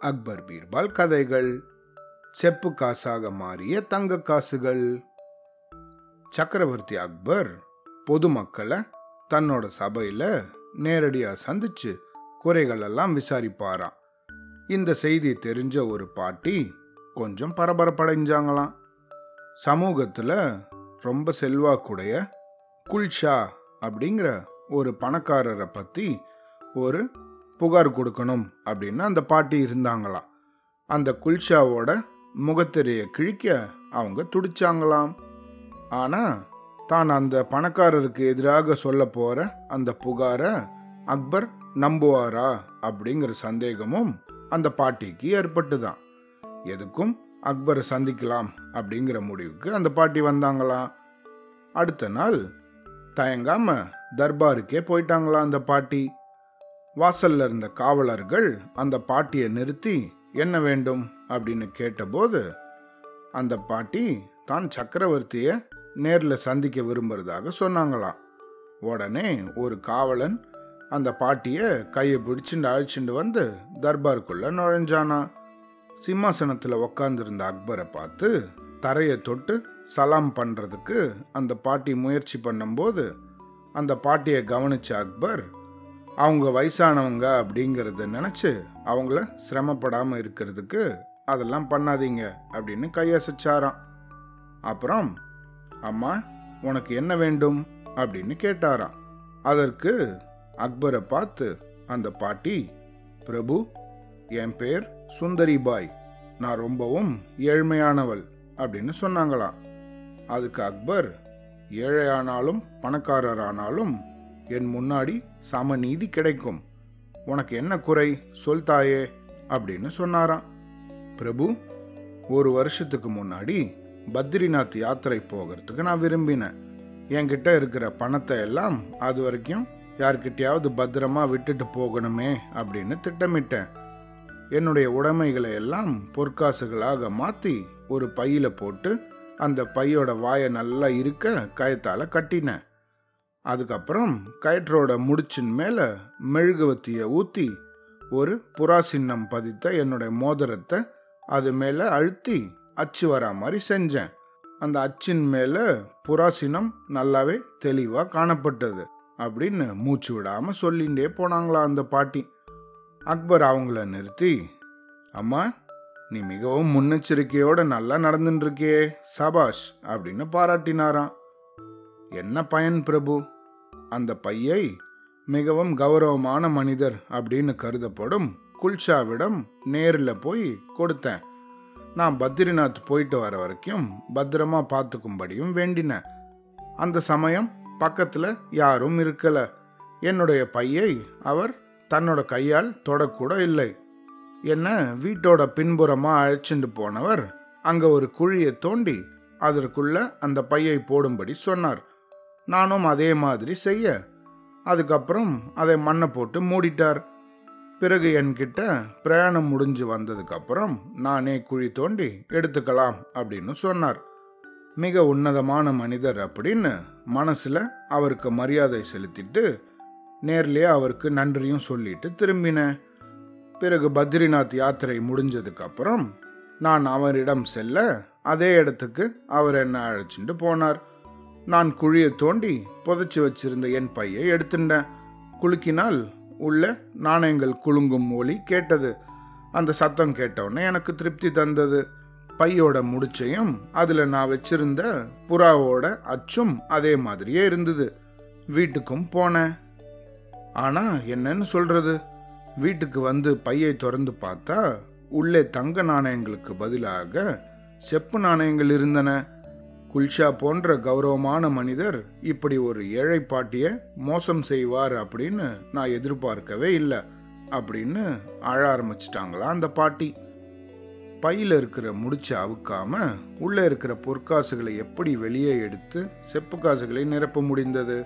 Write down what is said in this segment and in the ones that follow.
அக்பர் பீர்பால் கதைகள். செப்பு காசாக மாறிய தங்க காசுகள். சக்கரவர்த்தி அக்பர் பொதுமக்களை தன்னோட சபையில நேரடியா சந்திச்சு குறைகளெல்லாம் விசாரிப்பாராம். இந்த செய்தி தெரிஞ்ச ஒரு பாட்டி கொஞ்சம் பரபரப்படைஞ்சாங்களாம். சமூகத்துல ரொம்ப செல்வாக்குடைய குல்ஷா அப்படிங்கிற ஒரு பணக்காரரை பத்தி ஒரு புகார் கொடுக்கணும் அப்படின்னு அந்த பாட்டி இருந்தாங்களாம். அந்த குல்ஷாவோட முகத்திரையை கிழிக்க அவங்க துடிச்சாங்களாம். ஆனால் தான் அந்த பணக்காரருக்கு எதிராக சொல்ல போகிற அந்த புகாரை அக்பர் நம்புவாரா அப்படிங்கிற சந்தேகமும் அந்த பாட்டிக்கு ஏற்பட்டுதான். எதுக்கும் அக்பரை சந்திக்கலாம் அப்படிங்கிற முடிவுக்கு அந்த பாட்டி வந்தாங்களாம். அடுத்த நாள் தயங்காம தர்பாருக்கே போயிட்டாங்களா அந்த பாட்டி. வாசல்ல இருந்த காவலர்கள் அந்த பாட்டியை நிறுத்தி என்ன வேண்டும்? அப்படின்னு கேட்டபோது அந்த பாட்டி தான் சக்கரவர்த்தியை நேரில் சந்திக்க விரும்புறதாக சொன்னாங்களாம் உடனே ஒரு காவலன் அந்த பாட்டியை கையை பிடிச்சுண்டு அழைச்சிட்டு வந்து தர்பாருக்குள்ள நுழைஞ்சானா. சிம்மாசனத்தில் உக்காந்துருந்த அக்பரை பார்த்து தரையை தொட்டு சலாம் பண்ணுறதுக்கு அந்த பாட்டி முயற்சி பண்ணும்போது அந்த பாட்டியை கவனித்த அக்பர் அவங்க வயசானவங்க அப்படிங்கிறத நினச்சி அவங்கள சிரமப்படாமல் இருக்கிறதுக்கு அதெல்லாம் பண்ணாதீங்க அப்படின்னு கையசைச்சாராம். அப்புறம் அம்மா உனக்கு என்ன வேண்டும்? அப்படின்னு கேட்டாராம். அதற்கு அக்பரை பார்த்து அந்த பாட்டி பிரபு என் பேர் சுந்தரிபாய். நான் ரொம்பவும் ஏழ்மையானவள் அப்படின்னு சொன்னாங்களாம். அதுக்கு அக்பர் ஏழையானாலும் பணக்காரரானாலும் என் முன்னாடி சமநீதி கிடைக்கும். உனக்கு என்ன குறை? சொல் தாயே அப்படின்னு சொன்னாராம். பிரபு ஒரு வருஷத்துக்கு முன்னாடி பத்ரிநாத் யாத்திரை போகிறதுக்கு நான் விரும்பினேன். என்கிட்ட இருக்கிற பணத்தை எல்லாம் அது வரைக்கும் யார்கிட்டயாவது பத்திரமா விட்டுட்டு போகணுமே அப்படின்னு திட்டமிட்டேன். என்னுடைய உடைமைகளை எல்லாம் பொற்காசுகளாக மாற்றி ஒரு பையில போட்டு அந்த பையோட வாயை நல்லா இருக்க கயத்தால கட்டினேன். அதுக்கப்புறம் கயிற்றோட முடிச்சின் மேலே மெழுகுவத்தியை ஊற்றி ஒரு புறா சின்னம் பதித்த என்னுடைய மோதிரத்தை அது மேலே அழுத்தி அச்சு வரா மாதிரி செஞ்சேன். அந்த அச்சின் மேலே புறாசினம் நல்லாவே தெளிவாக காணப்பட்டது அப்படின்னு மூச்சு விடாமல் சொல்லிகிட்டே போனாங்களா அந்த பாட்டி. அக்பர் அவங்கள நிறுத்தி அம்மா நீ மிகவும் முன்னெச்சரிக்கையோட நல்லா நடந்துட்டு இருக்கியே சபாஷ் அப்படின்னு பாராட்டினாராம். என்ன பயன் பிரபு? அந்த பையை மிகவும் கௌரவமான மனிதர் அப்படின்னு கருதப்படும் குல்ஷாவிடம் நேரில் போய் கொடுத்தேன். நான் பத்ரிநாத் போயிட்டு வர வரைக்கும் பத்திரமா பார்த்துக்கும்படியும் வேண்டினேன். அந்த சமயம் பக்கத்தில் யாரும் இருக்கல. என்னுடைய பையை அவர் தன்னோட கையால் தொடக்கூட இல்லை. என்ன வீட்டோட பின்புறமா அழைச்சிட்டு போனவர் அங்க ஒரு குழியை தோண்டி அதற்குள்ள அந்த பையை போடும்படி சொன்னார். நானும் அதே மாதிரி செய்ய. அதுக்கப்புறம் அதை மண்ணை போட்டு மூடிட்டார். பிறகு என்கிட்ட பிரயாணம் முடிஞ்சு வந்ததுக்கப்புறம் நானே குழி தோண்டி எடுத்துக்கலாம் அப்படின்னு சொன்னார். மிக உன்னதமான மனிதர் அப்படின்னு மனசில் அவருக்கு மரியாதை செலுத்திட்டு நேர்லேயே அவருக்கு நன்றியும் சொல்லிட்டு திரும்பினேன் பிறகு பத்ரிநாத் யாத்திரை முடிஞ்சதுக்கப்புறம் நான் அவரிடம் செல்ல அதே இடத்துக்கு அவர் என்னை அழைச்சிட்டு போனார். நான் குழியை தோண்டி புதைச்சி வச்சிருந்த என் பையை எடுத்துட்டேன் குலுக்கினால் உள்ள நாணயங்கள் குலுங்கும் ஒலி கேட்டது. அந்த சத்தம் கேட்டவுடனே எனக்கு திருப்தி தந்தது. பையோட முடிச்சையும் அதில் நான் வச்சிருந்த புறாவோட அச்சும் அதே மாதிரியே இருந்தது. வீட்டுக்கும் போனேன். ஆனால் என்னன்னு சொல்கிறது வீட்டுக்கு வந்து பையை திறந்து பார்த்தா உள்ளே தங்க நாணயங்களுக்கு பதிலாக செப்பு நாணயங்கள் இருந்தன. குல்ஷா போன்ற கௌரவமான மனிதர் இப்படி ஒரு ஏழை பாட்டிய மோசம் செய்வார் அப்படின்னு நான் எதிர்பார்க்கவே இல்லை அப்படின்னு அழ ஆரம்பிச்சிட்டாங்களா அந்த பாட்டி. பையில் இருக்கிற முடிச்ச அவுக்காம உள்ள இருக்கிற பொற்காசுகளை எப்படி வெளியே எடுத்து செப்பு காசுகளை நிரப்ப முடிந்தது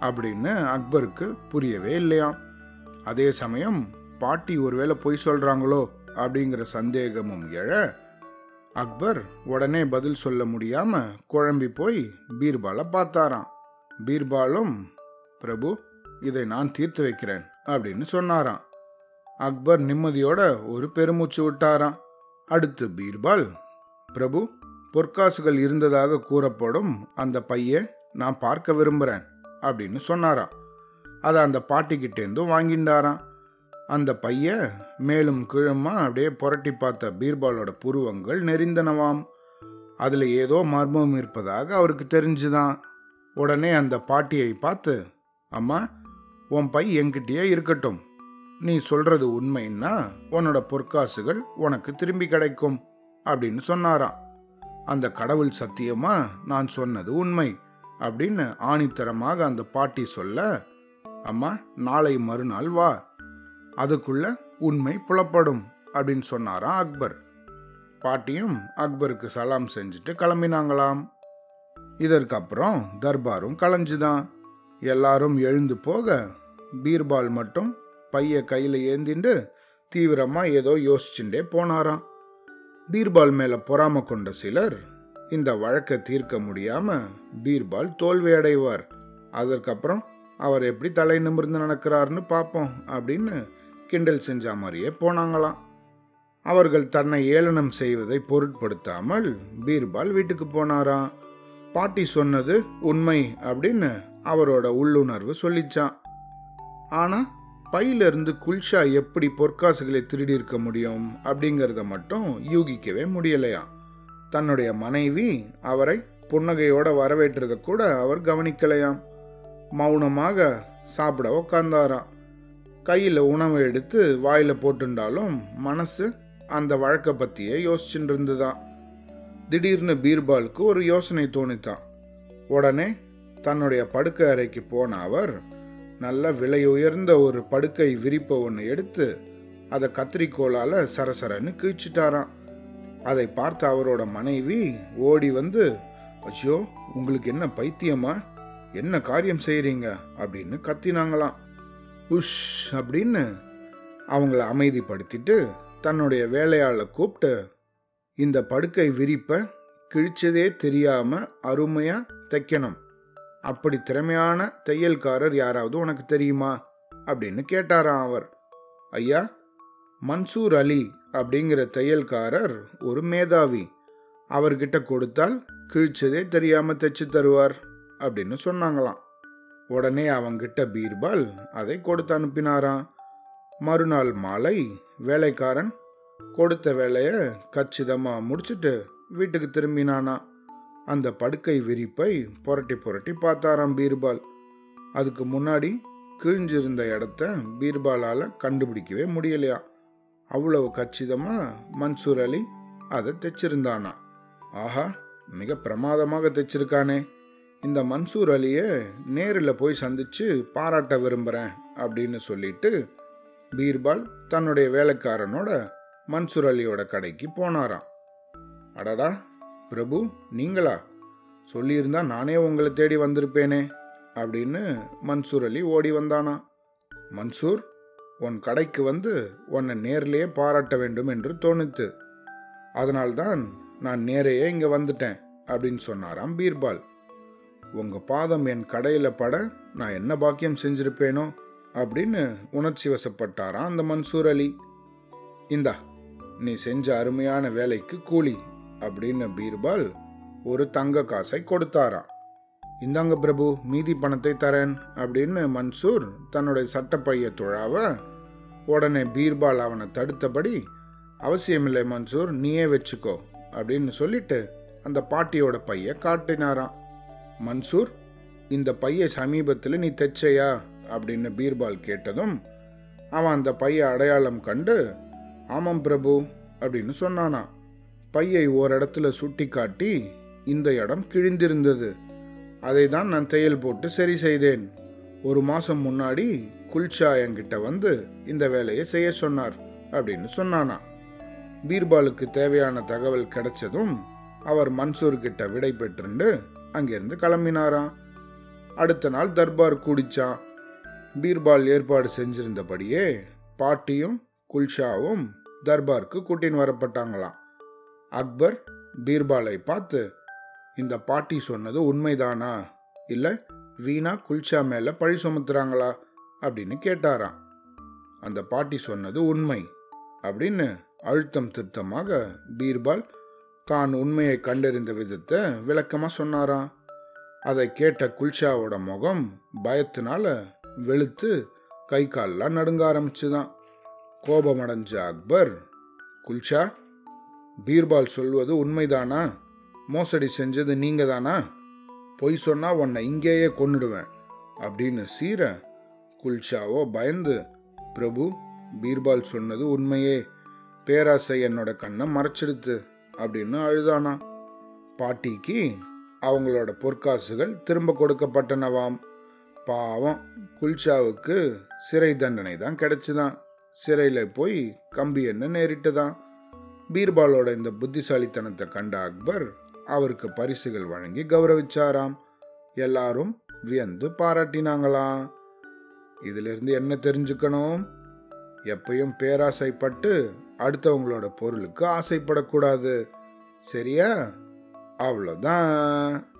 அப்படின்னு அக்பருக்கு புரியவே இல்லையாம். அதே சமயம் பாட்டி ஒருவேளை பொய் சொல்றாங்களோ அப்படிங்கிற சந்தேகமும் எழ அக்பர் உடனே பதில் சொல்ல முடியாம குழம்பி போய் பீர்பாலை பார்த்தாராம். பீர்பாலும் பிரபு இதை நான் தீர்த்து வைக்கிறேன் அப்படின்னு சொன்னாராம். அக்பர் நிம்மதியோட ஒரு பெருமூச்சு விட்டாராம். அடுத்து பீர்பால் பிரபு பொற்காசுகள் இருந்ததாக கூறப்படும் அந்த பைய நான் பார்க்க விரும்புகிறேன் அப்படின்னு சொன்னாராம். அதை அந்த பாட்டிக்கிட்டேருந்தும் வாங்கிண்டாராம். அந்த பைய மேலும் கீழமா அப்படியே புரட்டி பார்த்த பீர்பாலோட புருவங்கள் நெறிந்தனவாம் அதில் ஏதோ மர்மம் இருப்பதாக அவருக்கு தெரிஞ்சுதான். உடனே அந்த பாட்டியை பார்த்து அம்மா உன் பை என்கிட்டயே இருக்கட்டும். நீ சொல்றது உண்மைன்னா உன்னோட பொற்காசுகள் உனக்கு திரும்பி கிடைக்கும் அப்படின்னு சொன்னாராம். அந்த கடவுள் சத்தியமா நான் சொன்னது உண்மை அப்படின்னு ஆணித்தரமாக அந்த பாட்டி சொல்ல அம்மா நாளை மறுநாள் வா. அதுக்குள்ள உண்மை புலப்படும் அப்படின்னு சொன்னாராம் அக்பர். பாட்டியும் அக்பருக்கு சலாம் செஞ்சுட்டு கிளம்பினாங்களாம். இதற்கப்புறம் தர்பாரும் களைஞ்சுதான் எல்லாரும் எழுந்து போக பீர்பால் மட்டும் பைய கையில் ஏந்திண்டு தீவிரமாக ஏதோ யோசிச்சுட்டே போனாராம். பீர்பால் மேலே பொறாம கொண்ட சிலர் இந்த வழக்கை தீர்க்க முடியாம பீர்பால் தோல்வி அடைவார். அதற்கப்புறம் அவர் எப்படி தலை நிமிர்ந்து நடக்கிறாருன்னு பார்ப்போம் அப்படின்னு கிண்டல் செஞ்ச மாதிரியே போனாங்களாம். அவர்கள் தன்னை ஏளனம் செய்வதை பொருட்படுத்தாமல் பீர்பால் வீட்டுக்கு போனாராம். பாட்டி சொன்னது உண்மை அப்படின்னு அவரோட உள்ளுணர்வு சொல்லிச்சான் ஆனால் பையிலிருந்து குல்ஷா எப்படி பொற்காசுகளை திருடி இருக்க முடியும் அப்படிங்கிறத மட்டும் யூகிக்கவே முடியலையாம். தன்னுடைய மனைவி அவரை புன்னகையோட வரவேற்றதை கூட அவர் கவனிக்கலையாம். மௌனமாக சாப்பிட உக்காந்தாராம். கையில் உணவை எடுத்து வாயில் போட்டுண்டாலும் மனசு அந்த வழக்கை பற்றியே யோசிச்சுட்டு இருந்துதான் திடீர்னு பீர்பாலுக்கு ஒரு யோசனை தோணித்தான் உடனே தன்னுடைய படுக்கை அறைக்கு போன அவர் நல்ல விலை உயர்ந்த ஒரு படுக்கை விரிப்பை ஒன்று எடுத்து அதை கத்திரிக்கோளால் சரசரன்னு கீழ்ச்சிட்டாராம் அதை பார்த்த அவரோட மனைவி ஓடி வந்து ஐயோ உங்களுக்கு என்ன பைத்தியமா? என்ன காரியம் செய்கிறீங்க அப்படின்னு கத்தினாங்களாம். உஷ் அப்படின்னு அவங்கள அமைதிப்படுத்திட்டு தன்னுடைய வேலையாளை கூப்பிட்டு இந்த படுக்கை விரிப்பை கிழிச்சதே தெரியாம அருமையா தைக்கணும். அப்படி திறமையான தையல்காரர் யாராவது உனக்கு தெரியுமா? அப்படின்னு கேட்டாராம் அவர். ஐயா மன்சூர் அலி அப்படிங்கிற தையல்காரர் ஒரு மேதாவி அவர்கிட்ட கொடுத்தால் கிழிச்சதே தெரியாம தைச்சு தருவார் அப்படின்னு சொன்னாங்களாம். உடனே அவங்கிட்ட பீர்பால் அதை கொடுத்து அனுப்பினாராம். மறுநாள் மாலை வேலைக்காரன் கொடுத்த வேலையை கச்சிதமாக முடிச்சுட்டு வீட்டுக்கு திரும்பினானா அந்த படுக்கை விரிப்பை புரட்டி புரட்டி பார்த்தாராம் பீர்பால். அதுக்கு முன்னாடி கிழிஞ்சிருந்த இடத்த பீர்பாலால் கண்டுபிடிக்கவே முடியலையா? அவ்வளவு கச்சிதமாக மன்சூர் அலி அதை தைச்சிருந்தானா? ஆஹா மிக பிரமாதமாக தைச்சிருக்கானே. இந்த மன்சூர் அலியை நேரில் போய் சந்திச்சு பாராட்ட விரும்புகிறேன் அப்படின்னு சொல்லிட்டு பீர்பால் தன்னுடைய வேலைக்காரனோட மன்சூர் அலியோட கடைக்கு போனாராம். அடடா பிரபு நீங்களா? சொல்லியிருந்தா நானே உங்களை தேடி வந்திருப்பேனே அப்படின்னு மன்சூர் அலி ஓடி வந்தானா மன்சூர் உன் கடைக்கு வந்து உன்னை நேர்லேயே பாராட்ட வேண்டும் என்று தோணுத்து. அதனால்தான் நான் நேரையே இங்கே வந்துட்டேன் அப்படின்னு சொன்னாராம் பீர்பால். உங்க பாதம் என் கடையில் பட நான் என்ன பாக்கியம் செஞ்சிருப்பேனோ அப்படின்னு உணர்ச்சி வசப்பட்டாராம் அந்த மன்சூர் அலி. இந்தா நீ செஞ்ச அருமையான வேலைக்கு கூலி அப்படின்னு பீர்பால் ஒரு தங்க காசை கொடுத்தாராம் இந்தாங்க பிரபு மீதி பணத்தை தரேன் அப்படின்னு மன்சூர் தன்னுடைய சட்டப்பைய துழாவ உடனே பீர்பால் அவனை தடுத்தபடி அவசியமில்லை மன்சூர் நீயே வச்சுக்கோ அப்படின்னு சொல்லிட்டு அந்த பாட்டியோட பைய காட்டினாராம். மன்சூர் இந்த பைய சமீபத்தில் நீ தைச்சையா? அப்படின்னு பீர்பால் கேட்டதும் அவன் அந்த பைய அடையாளம் கண்டு ஆமாம் பிரபு அப்படின்னு சொன்னானா. பையை ஓரிடத்துல சுட்டி காட்டி இந்த இடம் கிழிந்திருந்தது. அதை தான் நான் தையல் போட்டு சரி செய்தேன். ஒரு மாசம் முன்னாடி குல்ஷா என்கிட்ட வந்து இந்த வேலையை செய்ய சொன்னார் அப்படின்னு சொன்னானா. பீர்பாலுக்கு தேவையான தகவல் கிடைச்சதும் அவர் மன்சூர்கிட்ட விடை பெற்றுண்டு அங்கிருந்து கிளம்பினாராம். அடுத்த நாள் தர்பார் கூடிச்சான். பீர்பால் ஏற்பாடு செஞ்சிருந்தபடியே பாட்டியும் குல்ஷாவும் தர்பாருக்கு கூட்டின்னு வரப்பட்டாங்களாம். அக்பர் பீர்பாலை பார்த்து இந்த பாட்டி சொன்னது உண்மைதானா? இல்லை வீணா குல்ஷா மேல பழி சுமத்துறாங்களா? அப்படின்னு கேட்டாராம். அந்த பாட்டி சொன்னது உண்மை அப்படின்னு அழுத்தம் திருத்தமாக பீர்பால் தான் உண்மையை கண்டறிந்த விதத்தை விளக்கமாக சொன்னாராம் அதை கேட்ட குல்ஷாவோட முகம் பயத்தினால வெளுத்து கை கால்லாம் நடுங்க ஆரம்பிச்சுதான். கோபமடைஞ்ச அக்பர் குல்ஷா பீர்பால் சொல்வது உண்மைதானா? மோசடி செஞ்சது நீங்க தானா பொய் சொன்னா உன்னை இங்கேயே கொன்னுடுவேன் அப்படின்னு சீர குல்ஷாவோ பயந்து பிரபு பீர்பால் சொன்னது உண்மையே. பேராசை என்னோட கண்ணை மறைச்சிடுத்து. அப்படின்னு அழுதானா? பாட்டிக்கு அவங்களோட பொற்காசுகள் திரும்ப கொடுக்கப்பட்டனவாம். பாவம் குல்ஷாவுக்கு சிறை தண்டனை தான் கிடைச்சுதான். சிறையில் போய் கம்பி என்ன நேரிட்டுதான். பீர்பாலோட இந்த புத்திசாலித்தனத்தை கண்ட அக்பர் அவருக்கு பரிசுகள் வழங்கி கௌரவிச்சாராம். எல்லாரும் வியந்து பாராட்டினாங்களாம். இதிலிருந்து என்ன தெரிஞ்சுக்கணும்? எப்பயும் பேராசைப்பட்டு அடுத்தவங்களோட பொருளுக்கு ஆசைப்படக்கூடாது. சரியா? அவ்வளோதான்